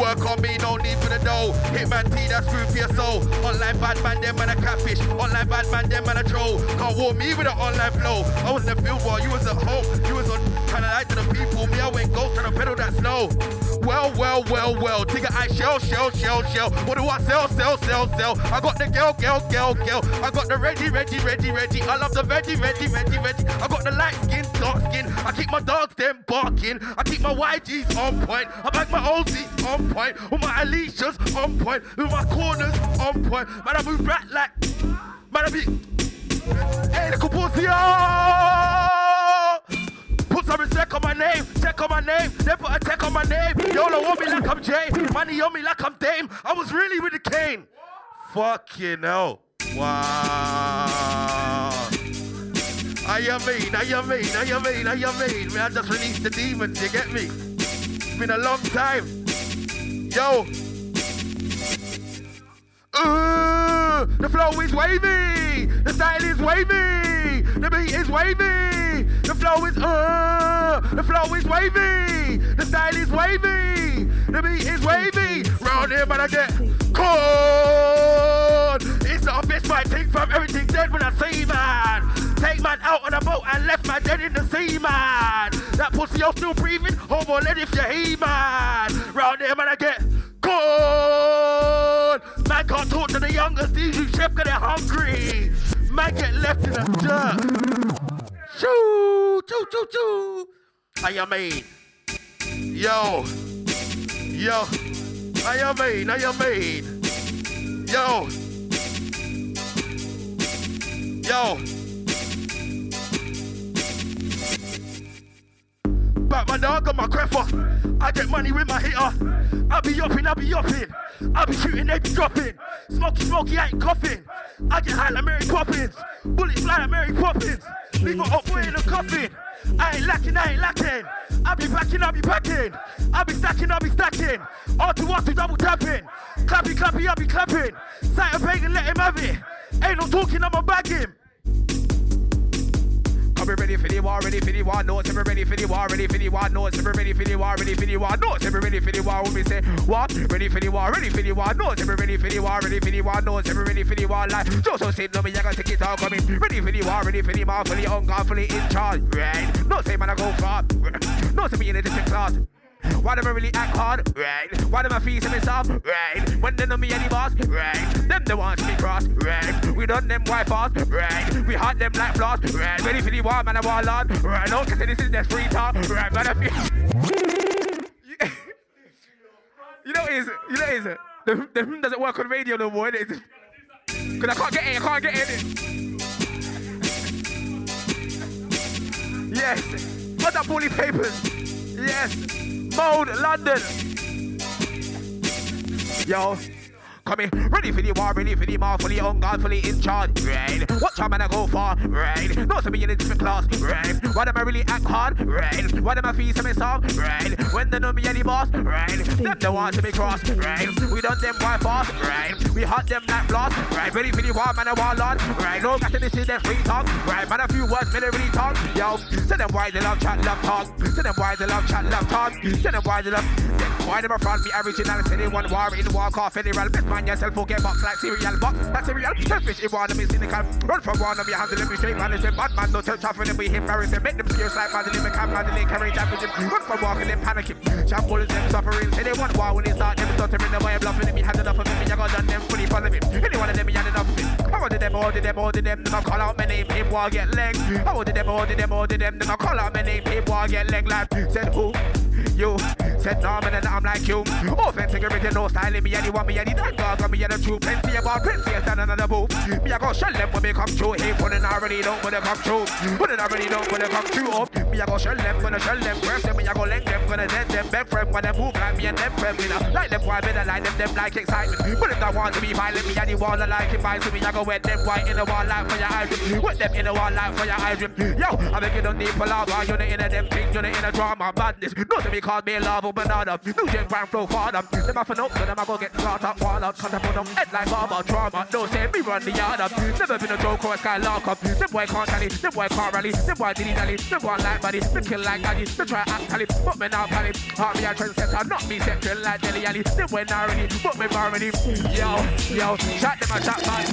Work on me, no need for the dough. Hitman T, that's food for your soul. Online bad man, them man a catfish. Online bad man, them man a troll. Can't warn me with an online flow. I was in the field while you was at home. You was trying to lie to the people. Me, I went ghost trying to pedal that snow. Well, well, well, well. Tigger I shell, shell, shell, shell. What do I sell, sell, sell, sell? I got the girl, girl, girl, girl. I got the Reggie, Reggie, Reggie, Reggie. I love the veggie, veggie, veggie, veggie. I got the light skin, dark skin. I keep my dogs them barking. I keep my YGs on point. I back my OGs on point. With my Alicia's on point. With my corners on point. Man, I move back like. Man, I be. Hey, little pussy. Some respect on my name, check on my name, then put a check on my name. Y'all want me like I'm Jay, money on me like I'm Dame. I was really with the cane. Fucking hell. Wow. I am mean, I am mean, I am mean, I am mean. Man, I just released the demons, you get me? It's been a long time. Yo. Uh, the flow is wavy. The style is wavy. The beat is wavy. The flow is uh. The flow is wavy. The style is wavy. The beat is wavy. Round here, man, I get cold. It's a fist fight. Take from everything dead when I see man. Take man out on a boat and left man dead in the sea, man. That pussy, you're still breathing. Homo, let if you he, man. Round here, man, I get cold. Man can't talk to the youngest. These you chef cause they're hungry. Man get left in the dirt. Choo, choo, choo, choo. How you mean? Yo, yo. How you mean? How you mean? Yo. Yo. Back my dog on my creffer. I get money with my hitter. I be upping, I be upping. I be shooting, they be dropping. Smoky, smoky, I ain't coughing. I get high like Mary Poppins. Bullets fly like Mary Poppins. Leave my up in a coffin. I ain't lacking, I ain't lacking. I be backing, I be backing. I be stacking, I be stacking. R to R to double tapping. Clappy, clappy, I be clapping. Sight a bacon, let him have it. Ain't no talking, I'ma bag him. Come ready for the war, ready for the war, notes, ever ready for the war, ready for the war, notes, ever ready for the war, ready for the war, notes, ever ready for the war, we say what? Ready for the war, ready for the war, notes, ever ready for the war, ready for the war, notes, ever ready for the war, like Joseph said, no me, I gotta take it all coming, ready for the war, ready for the war, fully on guard, fully in charge, right? No say man I go far, no say me in a different class. Why them I really act hard? Right. Why them I feel soft? Right. When they know me any boss? Right. Them the ones me cross? Right. We done them white fast? Right. We hot them like floss? Right. Ready for the war, man, I war lord? Right. No, cause this is the free talk? Right. Man, I feel... you know what it is? You know what it is? The, hmm doesn't work on radio no more, innit? Cause I can't get in, I can't get in. Yes. What's that Pauly Papers? Yes. Mode London. Yo. Coming, ready for the war, ready for the war, fully on guard, fully in charge, right? What time am I go for, right? Not to be in a different class, right? Why am I really act hard, right? Why am I feel something soft, right? When they know me any boss, right? Them the want to be crossed, right? We done them quite fast, right? We hot them like blast, right? Ready for the war, man, I war lord, right? No gas in this is them free talk, right? Man, a few words, they really talk, yo. Tell them why they love chat, love talk. Tell them why they love chat, love talk. Tell them why they love. Why them a front me original, say they want war in walk off federal. Best man yourself, forget box like cereal, box like cereal. Selfish, one of me cynical. Run from one of me, handle them straight man. Say bad man, no touch off when we embarrassing. Make them scarce like Madeline, make them Madeline, carry jab with them. Run from walking them panicking. Champ bullets them suffering. Say they want war when they start them stuttering. The way I'm bluffing me, had enough of me. I got done them fully follow me. Any one of them, me had enough of me. I wanted them, all them, all them. Them I call out my name, him war get leg. I wanted them, all them, all them. Them I call out my name, him war get leg like said who. You said no, man, and I'm like you. Authentic original style in me, anyone me, any that dog, got me in the truth. Plenty of ball, plenty of stand another booth. Me, I go shell them when they come true. Hey, putting already don't when they come true. Putting already don't when they come true. Up, me, I go shell them, gonna shell them, press them, me, I go link them, gonna dead them, beg friend when they move like me and them me, know. Like them, why better like them, them like excitement. But if I want to be violent, me, and the wall, I like it, to me, I go wet them white in the wall, like for your eyes. Wet them in the wall, like for your eyes. Yo, I make it on deep lava, you're the inner them thing, you're the inner drama, madness. Not to be called me lava, banana. New gen grand flow father. Them off and up, so them I go get caught up, wall up, cut up on them head like barber drama. No say me run the yard up. Never been a joke or a sky lock up. Them boy can't tally, them boy can't rally, them boy dilly dally, them boy like buddy, them kill like daddy, them try act tally, but me now pally. Heart me a trendsetter, not me sexual like Dilly Alley. Them boy not ready, but me already. Yo, yo, shot them a shot man.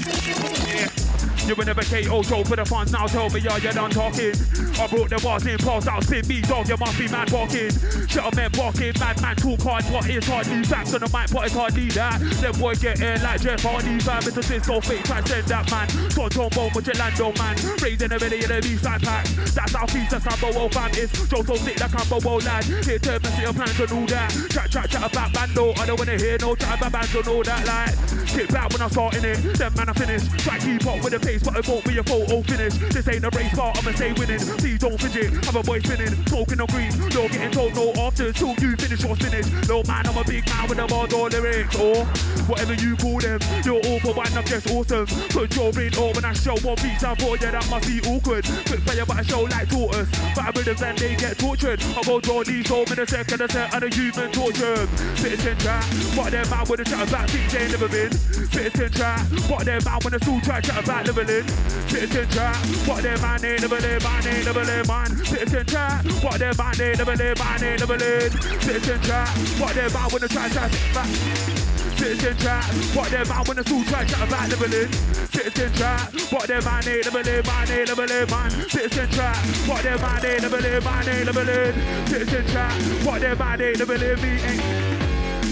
Yeah. You will never KO oh, Joe for the funds now tell me yeah you're done talking I brought the bars in past out spin me dog you must be mad walking Shut up man walking mad man talk hard what is hardly facts on the mic but it's hardly that. Them boys get in like Jeff Hardy. Fam Mr. Cisco fake transcend that man. With your Lando man. Raising the belly of the beast like pack That's how feast that's Cambo World fam is. JoSoSick that Cambo World lad. Here turn see your plans and all that. Chat chat chat about bando. I don't wanna hear no chat about bands and all that like. Sit back when I'm starting it. Them man I finish. Try keep up with the pace but it won't be a photo finish. This ain't a race car, I'ma stay winning. Please don't fidget, have a boy spinning, smoking on green. No getting told no after till you finish your spinach. No man, I'm a big man with the bars or lyrics or whatever you call them. You're awful, but I'm just awesome. Put your in all when I show one piece I thought, yeah, that must be awkward. Quick fire, but I show like tortoise. But I rhythms and they get tortured. I go draw these home in a second, a set and a human torture. Spit and chat, what them man with a chat about things they ain't never been. Spit and chat, what them man with a still try chat about leveling. Citizen chat, what them man ain't never live, man ain't never live, man. Citizen chat, what them man ain't never live, man ain't never live. Citizen chat, what them man wanna try chat back. Citizen chat, what them man wanna still try chat about leveling. Citizen chat, what them man ain't never live, man ain't never live, man. Citizen chat, what them man ain't never live, man ain't never live. Citizen chat, what ain't never live, me ain't.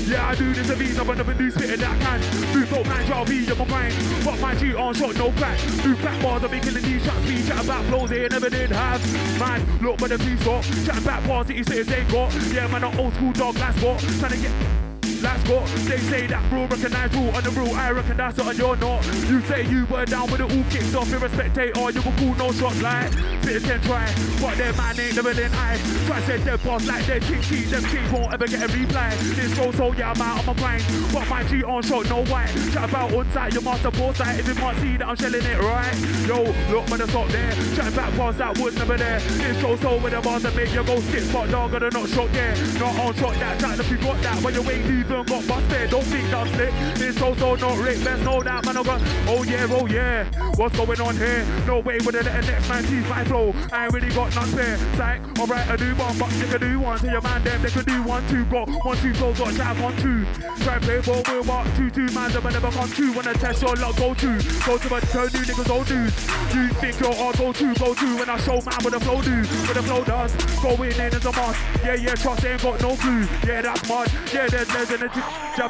Yeah, I do this a beat, I'm never do spitting that can. Do folk man, y'all be on my brain. But my G on shot, no crack. Do crack bars, I'm making the new shots. Be chat about flows they never did have. Man, look, but the police got. Chat about bars that you say they got. Yeah, man, I'm old school dog, last what. Trying to get. Let's go. They say that rule recognize rule on the rule. I reckon that's what you're not. You say you were down with it all kicks off. You're a spectator. You will cool no shots like Fitters can try. But their man ain't never in I. Try set their boss like their cheat. Them chicks won't ever get a reply. This goes so yeah, I'm out of my mind. But my G on shot, no white. Chat about on site, your master boss site. If you can't see that I'm shelling it right. Yo, look, man, stop there. Chat back past that was never there. This goes so with the bars that make you go skip. But dog, gonna not shot there. Not on shot that. Chat if you got that. When you ain't even got busted. Don't think that's slick. This goes so not. Best know that man. I got. Oh yeah, oh yeah. What's going on here? No way with the next man tease my flow. I ain't really got none spare. Psych, alright, I do one, but you can do one. Tell your man them they can do one, two. Got one, two, flow, got jab one, two. Try play ball, will mark two, two man, them never come true. When I test your luck, go to. Go to my turn, new niggas old news. You think you're all go to, go to. When I show man what the flow do, what the flow does. Going in as a must. Yeah, yeah, trust they ain't got no clue. Yeah, that's mud. Yeah, there's, there's an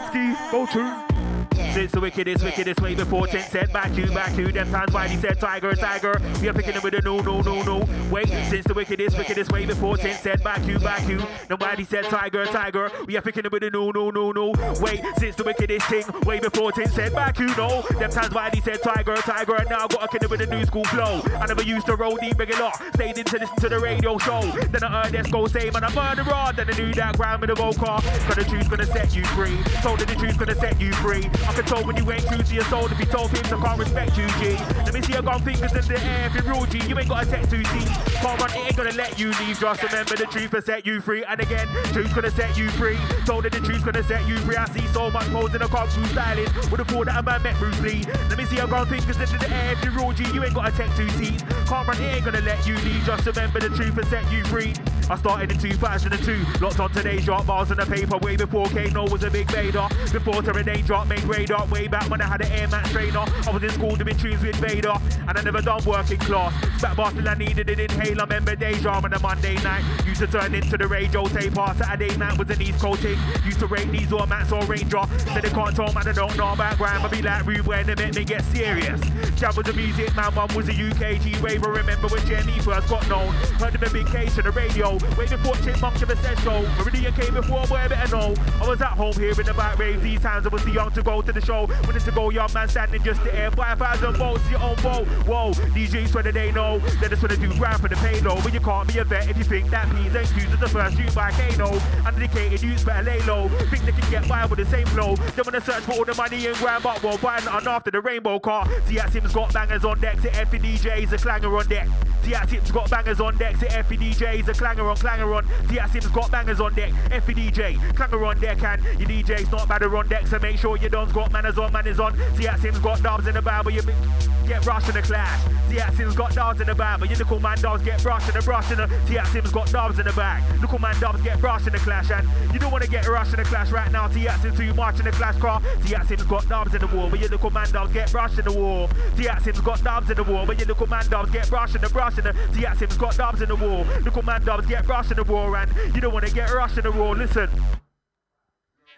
ski, go to. Since the wickedest, wickedest way before Tint said back you, back you. Them times why he said tiger, tiger. We are picking him with a no, no, no, no. Wait, since the wickedest, wickedest way before Tint said back you, back you. Nobody said tiger, tiger. We are picking him with a no, no, no, no. Wait, since the wickedest thing way before Tint said back you, no. Them times why he said tiger, tiger. And now I got a kid with a new school flow. I never used to roll deep regular. Stayed into listen to the radio show. Then I heard Esco same man, I'm murderer. Then I knew that ground with a vocal. Cause the truth's gonna set you free. Told that the truth's gonna set you free. I can tell when you ain't true to your soul. If you told him, I can't respect you, G. Let me see your gun fingers in the air. If you're real, G, you ain't got a tech to see. Can't run, it ain't gonna let you leave. Just remember the truth will set you free. And again, truth's gonna set you free. Told that the truth's gonna set you free. I see so much pose in the cops who's styling. Would've thought that a man met Bruce Lee. Let me see your gun fingers in the air. If you're real, G, you ain't got a tech to see. Can't run, it ain't gonna let you leave. Just remember the truth will set you free. I started in 2002, locked on today's drop bars in the paper way before Kano was a big Vader. Before Terranade drop made radar, way back when I had an Air Max trainer. I was in school doing tunes with Vader, and I never done working class. Back till I needed an inhaler, remember Deja on a Monday night. Used to turn into the radio tape Saturday night was an East Coast thing. Used to rate these or Max or Ranger. Said they can't tell man I don't know about grime, I be like Rube when they make me get serious. Jab was a music man, mum was a UKG raver. Remember when Jenny first got known? Heard of a big case on the radio. Way before Chipmunk ever said so. Meridian came before, I better know. I was at home in the back rave. These times I was too young to go to the show. Wanted to go, young man standing just to air. 5,000 volts, your own boat. Whoa, DJs whether they know. They just wanna do grand for the payload. But you can't be a vet if you think that P's and Q's is the first tune by Kano. Undedicated youths better lay low. Think they can get by with the same flow. They wanna search for all the money grand, but won't buy nothing after the rainbow car. See, Sims got bangers on deck. See, Effie DJs, a clanger on deck. See, Sims got bangers on deck. See, Effie DJs, a clanger on, clanger on. See, Sims got bangers on deck. Effie DJ, clanger on deck, and your DJ's not bad on deck. So make sure your don's got manners on, manners on. See, Sims got dubs in the but you get rushed in the clash. See, Sims got dubs in the but you little man dubs get brushed in the brush in the. See, Sims got dubs in the bag. Little man dubs get brushed in the clash, and you don't want to get rushed in the clash right now. See, Sims too much in the clash car. See, Sims got dubs in the war, but your little man dubs get brushed in the war. See, Sims got dubs in the war, but your little man dubs get brushed in the brush in the. See, Sims got dubs in the war. Little man dubs get brushed in the war, and you don't want to get rushed in the war. Listen.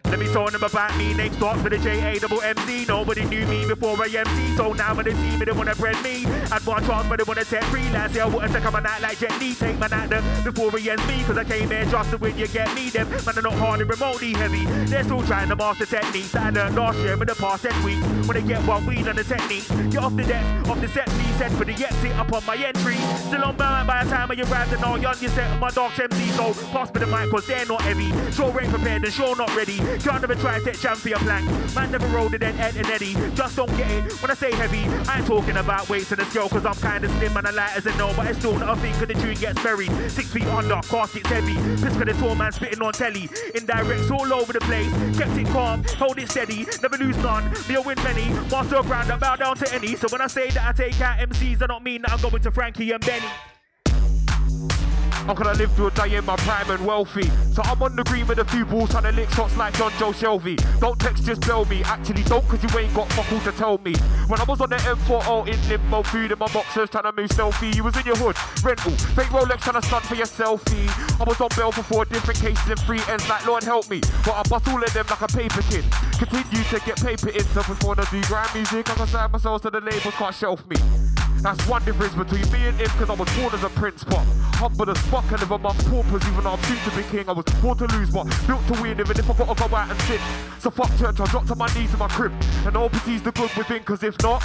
Let me tell them about me, name starts with a J A double M Z. Nobody knew me before I MC, so now when they see me, they wanna bread me. One chance, but they wanna take Last year I wouldn't take my night like Jet take my night before he ends me, cause I came here just to win. You get me, them man are not hardly remotely heavy. They're still trying to master techniques that I learned last year, in the past 10 weeks. When they get one weed on the technique, get off the desk, off the set, please set for the exit up on my entry. Still on mind by the time you arrived and all young, you set my dark MC, so pass me the mic, cause they're not heavy. Sure ain't prepared and sure not ready. Can't never try to take for your plank. Man never rolled it Ed and Eddie. Just don't get it. When I say heavy, I ain't talking about weights in the scale, cause I'm kinda slim and I light as a no, but it's still not a thing cause the tune gets buried. Six feet under, casket's heavy. Piss for the tall man spitting on telly. Indirects all over the place. Kept it calm, hold it steady, never lose none. Me a win many, master of ground, I bow down to any. So when I say that I take out MCs, I don't mean that I'm going to Frankie and Benny. How can I live through a day in my prime and wealthy? So I'm on the green with a few balls trying to lick shots like Jonjo Shelvey. Don't text, just tell me. Actually, don't, cause you ain't got fuck all to tell me. When I was on the M40 in limbo, food in my boxers, trying to move selfie. You was in your hood, rental, fake Rolex trying to stunt for your selfie. I was on bail for four different cases and three ends, like Lord help me. But I bust all of them like a paper kid. Continue to get paper in, so before I do grand music, I can sign myself to the labels can't shelf me. That's one difference between me and him, cause I was born as a prince, but humble as fuck and live among paupers, even though I'm soon to be king. I was born to lose, but built to win, even if I gotta go out and sit. So fuck church, I dropped to my knees in my crib, and all pity's the good within, cause if not,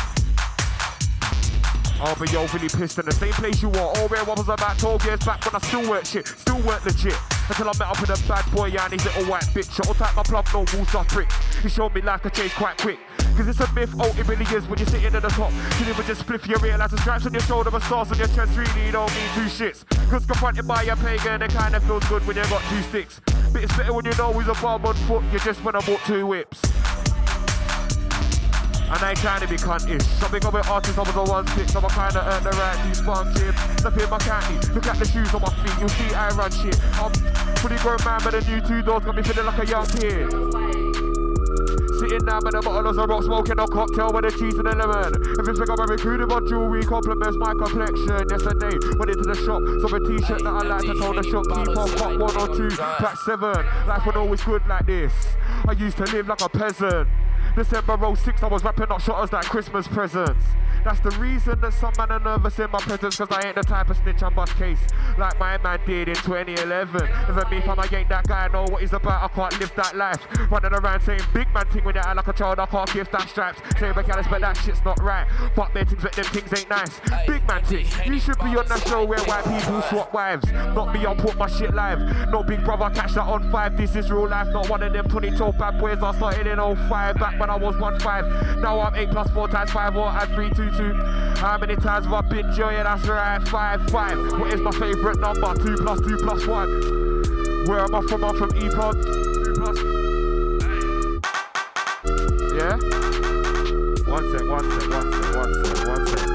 I'll be overly pissed in the same place you are. All where I was about 12 years back when I still work shit, still work legit. Until I met up with a bad boy and his little white bitch. I'll type my plug, no rules, just bricks. He showed me life could change quite quick. Cause it's a myth, oh it really is when you're sitting at the top. You never just spliff, you realise the stripes on your shoulder and stars on your chest really don't mean two shits. Cause confronted by a pagan, it kinda feels good when you got two sticks. But it's better when you know he's a bomb on foot, you just wanna bought two whips. And I ain't trying to be cuntish. Something of an artist, I was a one six, so I kinda earned the right to chip. Step in my candy, look at the shoes on my feet, you'll see I run shit. I'm pretty grown man, but the new two doors got me feeling like a young kid. Sitting down with a bottle of rock, smoking a cocktail with a cheese and a lemon. Everything I'm recruited my jewelry compliments my complexion. Yesterday, went into the shop, saw a t-shirt that I like to tell the shopkeeper, pop one or two, pack seven. Life was always good like this. I used to live like a peasant. December 06, I was wrapping up shutters like Christmas presents. That's the reason that some man are nervous in my presence, cause I ain't the type of snitch on bust case. Like my man did in 2011. Never me fam, I ain't that guy, I know what he's about, I can't live that life. Running around saying big man thing when you act like a child, I can't give that stripes. Say mechanics, but that shit's not right. Fuck their things, but them things ain't nice. Big man thing, you should be on that show where white people swap wives. Not me, I'll put my shit live. No big brother, catch that on five. This is real life, not one of them 2012 bad boys I started in 05. Back when I was 1-5. Now I'm 8 plus 4 times 5 or add 3 2 2. How many times have I been Joe? Yeah, that's right, 5 5. What is my favourite number? 2 plus 2 plus 1. Where am I from? I'm from EPOD. 2 plus. Yeah? One sec, one sec, one sec, one sec, one sec.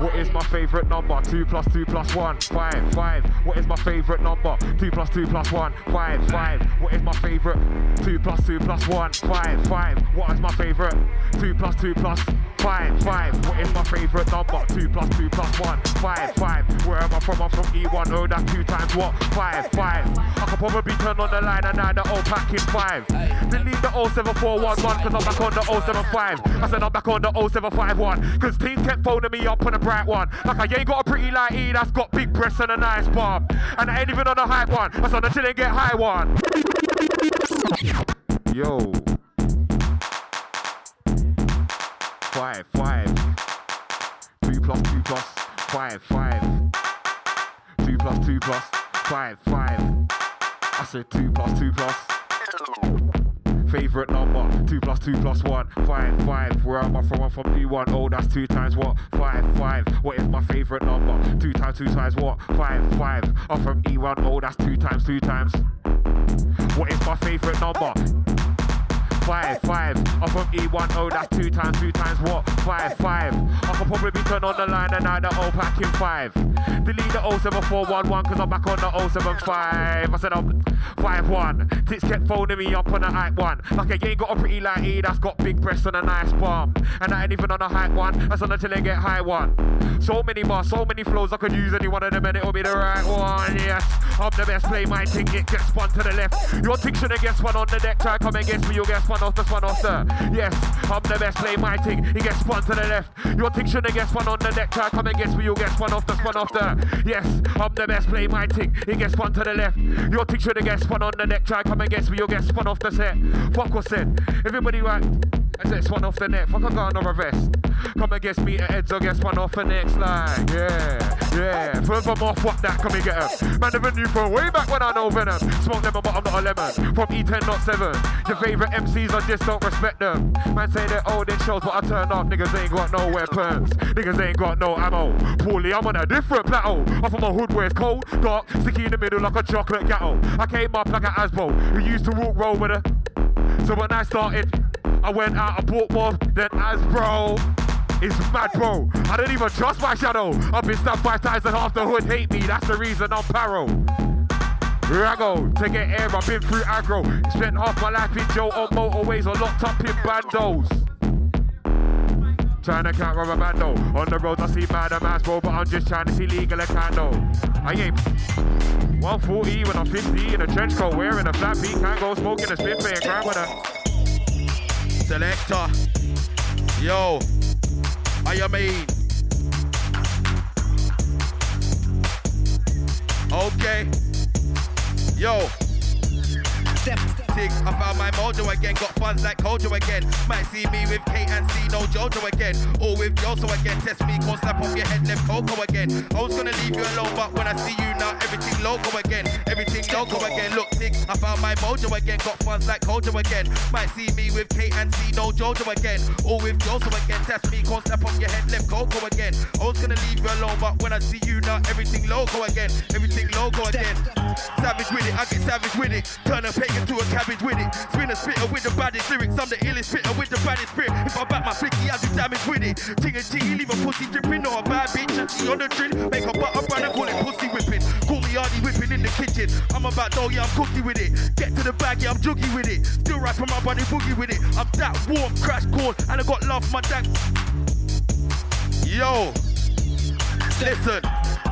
What is my favourite number? 2 plus 2 plus 1, 5, 5. What is my favourite number? 2 plus 2 plus 1, 5, 5. What is my favourite? 2 plus 2 plus 1, 5, 5. What is my favourite? 2 plus 2 plus 5, 5. What is my favourite number? 2 plus 2 plus 1, 5, 5. Where am I from? I'm from E1, oh that's 2 times what? 5, 5. I could probably turn on the line and add the old pack in 5. Delete the 07411 cause I'm back on the 075. I said I'm back on the 0751 cause team kept phoning me up on a bright one. Like I ain't got a pretty like E that's got big breasts and a nice bum. And I ain't even on a hype one. That's on the chill and get high one. Yo. Five, five. Two plus two plus five, five. Two plus two plus five, five. I said two plus two plus. Favorite number, two plus two plus one, five, five. Where am I from? I'm from E1. Oh, that's two times what? Five, five. What is my favorite number? Two times two times what? Five, five. I'm from E1. Oh, that's two times two times. What is my favorite number? Five, five. I'm from E1. Oh, that's two times two times what? Five, five. I could probably be turned on the line and now the O pack in five. Delete the 07411 because I'm back on the 075. I said I'm 5 1. Tits kept phoning me up on the hype one. Like I ain't got a pretty like E that's got big breasts and a nice bum. And I ain't even on a hype one. That's on until they get high one. So many bars, so many flows. I could use any one of them and it'll be the right one. Yes, I'm the best. Play my thing, it gets one to the left. Your thing shouldn't spun on the deck. Try come against me, you'll get spun off the spun off the. Yes, I'm the best. Play my thing, He gets spun to the left. Your thing shouldn't get spun on the deck. Try come against me, you'll get spun off the spun off the. Yes, I'm the best. Play my thing, He gets spun to the left. Your thing shouldn't get spun on the deck. Try come against me, you'll get spun off the set. Fuck what's said. Everybody right. I said spun off the net. Fuck, I got another vest. Come against me at heads, I get spun off the next line. Yeah, yeah. Furthermore, fuck that, come and get 'em. Man, never knew from way back when I know Venom. Smoke lemon, but I'm not a lemon. From E10, not 7. Your favorite MCs, I just don't respect them. Man say they're old in shows, but I turn up. Niggas ain't got no weapons. Niggas ain't got no ammo. Poorly, I'm on a different plateau. I'm from a hood where it's cold, dark, sticky in the middle like a chocolate gateau. I came up like an Asbo, who used to walk roll with a. So when I started, I went out and bought more than Asbro. It's mad, bro. I don't even trust my shadow. I've been stabbed five times and half the hood hate me. That's the reason I'm paro. Rago, take it air, I've been through aggro. Spent half my life in jail on motorways or locked up in bandos. Trying to count rubber bando. On the roads I see mad amounts, bro, but I'm just trying to see legal a candle. I ain't 140 when I'm 50 in a trench coat, wearing a flat beat, can't go smoking a spit playing crime with a Selector. Yo. I am mean. Okay. Yo. Ticks, I found my mojo again. Got funds like Kojo again. Might see me with Kate and see no Jojo again. Or with JoJo again. Test me, can't slap off your head, left Coco again. I was gonna leave you alone, but when I see you now, everything loco again. Everything loco again. Look, Ticks, I found my mojo again. Got funds like Kojo again. Might see me with K and see no Jojo again. Or with JoJo again. Test me, can't slap off your head, left Coco again. I was gonna leave you alone, but when I see you now, everything loco again. Everything loco again. Savage with it, I get savage with it. Turn a pagan to a cabbage with it. Spin a spitter with the baddest lyrics. I'm the illest spitter with the baddest spirit. If I back my flicky, I do damage with it. Ting and ting, leave a pussy dripping or a bad bitch. And she on the drill. Make a butter brand and call it pussy whipping. Call me Artie whipping in the kitchen. I'm about dough, yeah, I'm cookie with it. Get to the bag, yeah, I'm juggy with it. Still right from my body boogie with it. I'm that warm, crash cold, and I got love for my dad. Yo, listen.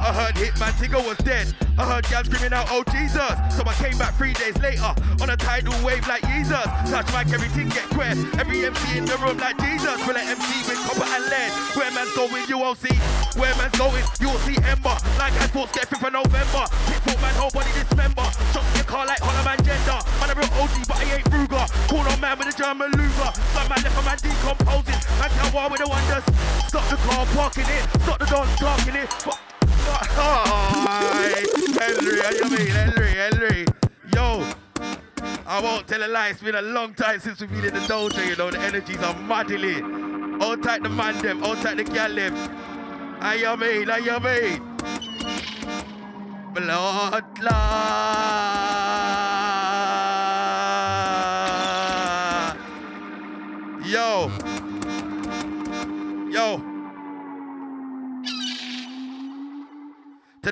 I heard Hitman Tiga was dead. I heard Gab screaming out, oh Jesus. So I came back three days later on a tidal wave like Jesus. Touch mic, everything get queer. Every MC in the room like Jesus. Will an MC with copper and lead. Where man's going, you won't see. Where man's going, you'll see Ember. Like I thought, get for November. Foot man, dismember. Car like Hollow Man Gender. Man, a real OG, but I ain't Ruger. Call on man with a German Luger. Man left man decomposing. Man, the wonders. Stop the car, parking it. Stop the dance, talking it. But Hi, Henry, how you mean? Henry, Henry. Yo, I won't tell a lie, it's been a long time since we've been in the dojo, you know, the energies are muddily. Hold tight the man them, hold tight the gal them. How you mean, how you mean? Blood clot.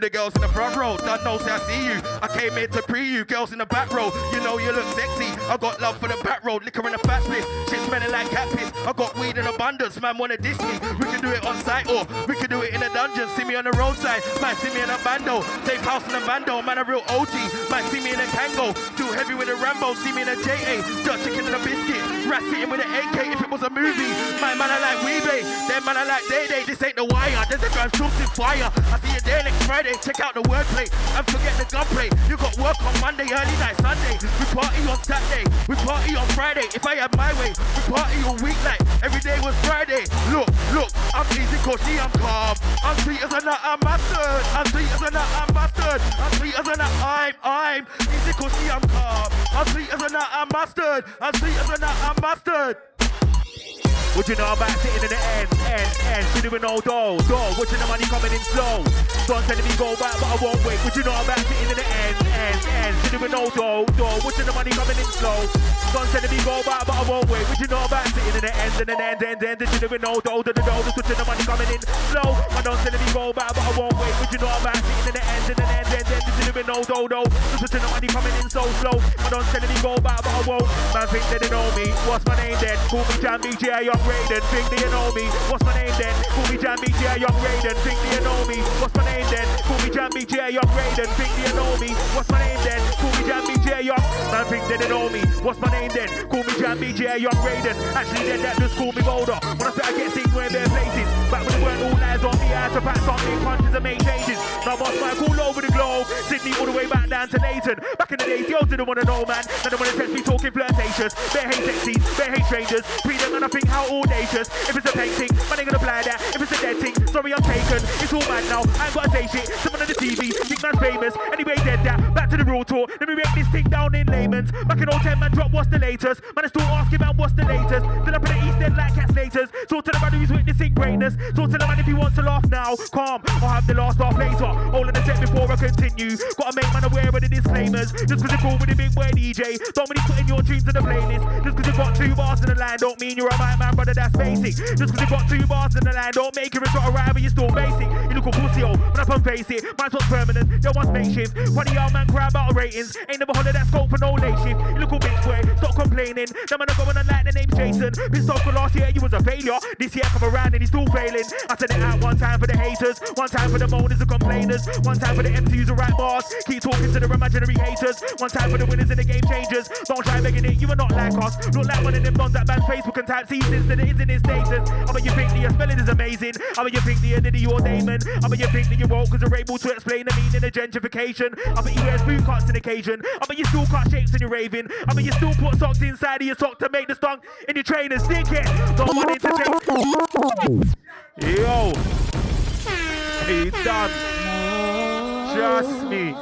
The girls in the front row, don't know say I see you. I came here to pre you, girls in the back row. You know you look sexy. I got love for the back road, liquor in the fast split. Shit smelling like cat piss. I got weed in abundance, man wanna diss me. We can do it on site or we can do it in a dungeon. See me on the roadside, man see me in a bando. Safe house in a bando, man a real OG. Man see me in a Kango, too heavy with a Rambo. See me in a JA, chicken and a biscuit. Rat sitting with an AK if it was a movie. My man I like Wee-Bey, then man I like Day Day. This ain't the wire, there's a drive shooting fire. I see you there next Friday, check out the wordplay and forget the gunplay. You got work on Monday, early night Sunday. We party on Saturday, we party on Friday. If I had my way, we party all weeknight. Every day was Friday. Look, look, I'm easy cushy, I'm calm. I'm sweet as a nut, I'm mustard. I'm sweet as a nut, I'm mustard. I'm sweet as a nut, I'm, I'm easy cushy, I'm calm. I'm sweet as a nut, I'm mustard. I'm sweet as a nut, I'm mustard. What you know about sitting in the end, end, end, sitting with no dough, dough, watching the money coming in slow. Son telling me go back, but I won't wait. What you know about sitting in the end, end, end, sitting with no dough, dough, watching the money coming in slow. Son telling me go back, but I won't wait. What you know about sitting in the end, and then end, end, end, sitting with no dough, dough, just watching the money coming in slow. My don't telling me go back, but I won't wait. What you know about sitting in the end, and then end, end, end, sitting with no dough, just watching the money coming in so slow. My don't telling me go back, but I won't. Man think they know me. What's my name then? Call me Jam BJ, Young Raiden. Think they know me. What's my name then? Call me Jam BJ, Young Raiden. Think they know me. What's my name then? Call me Jam BJ, Young Raiden. Think they know me. What's my name then? Call me Jam BJ, Yeah, young. Man think they didn't know me. What's my name then? Call me Jam BJ, Young Raiden. Actually, then that just call me Boulder. When I start I get seen wearing bare places. Back when it weren't all eyes on me, I had to pack something, punches and make changes. Now boss Mike all over the globe. Sydney all the way back down to Leyton. Back in the days, girls didn't wanna know, man. Now they wanna text me talking flirtatious. They hate sexies, they hate strangers. Them and I think how audacious. If it's a painting, man ain't gonna apply that. If it's a dead thing, sorry I'm taken. It's all mad now. I ain't gotta say shit. Someone on the TV, think man's famous. Anyway, dead that. Back to the real tour. Let me break this thing down in layman's. Back in 010, man, drop what's the latest. Man, I still asking about what's the latest. Still up in the East End like cat laters. Talk to the man who's witnessing greatness. Talk to the man if he wants to laugh now. Calm, I'll have the last laugh later. All in the set before I continue. Gotta make man aware of the disclaimers. Just cause you're cool with a big boy DJ. Don't mean he's putting your dreams in the playlist. Just cause you got two bars in the line, don't mean you're a my man, brother, that's basic. Just cause you got two bars in the line, don't make you a got a rhyme, but you're still basic. You look a pussy, oh, when I come face it. Mine's what's permanent, your one's makeshift. Funny y'all man cry about ratings. Ain't never hollered that scope for no. You look a bitch boy, stop complaining. Them man are going on like the name's Jason. Been so for last year, you was a failure. This year come around and he's still failing. I said it out one time for the haters, one time for the moaners and complainers, one time for the MCs who write bars. Keep talking to the imaginary haters, one time for the winners and the game changers. Don't try begging it, you are not like us. Look like one of them dons that bans Facebook and type seasons that it is in his status. I bet you think that your spelling is amazing. I bet you think that you're Diddy or Damon. I bet you think that you're woke because you're able to explain the meaning of gentrification. I bet you wears boot cuts in occasion. I bet you still cut shapes in your raving. I mean, you still put socks inside of your sock to make the stung in your trainers. Dickhead, don't want it to take. Yo, he's done. Trust me.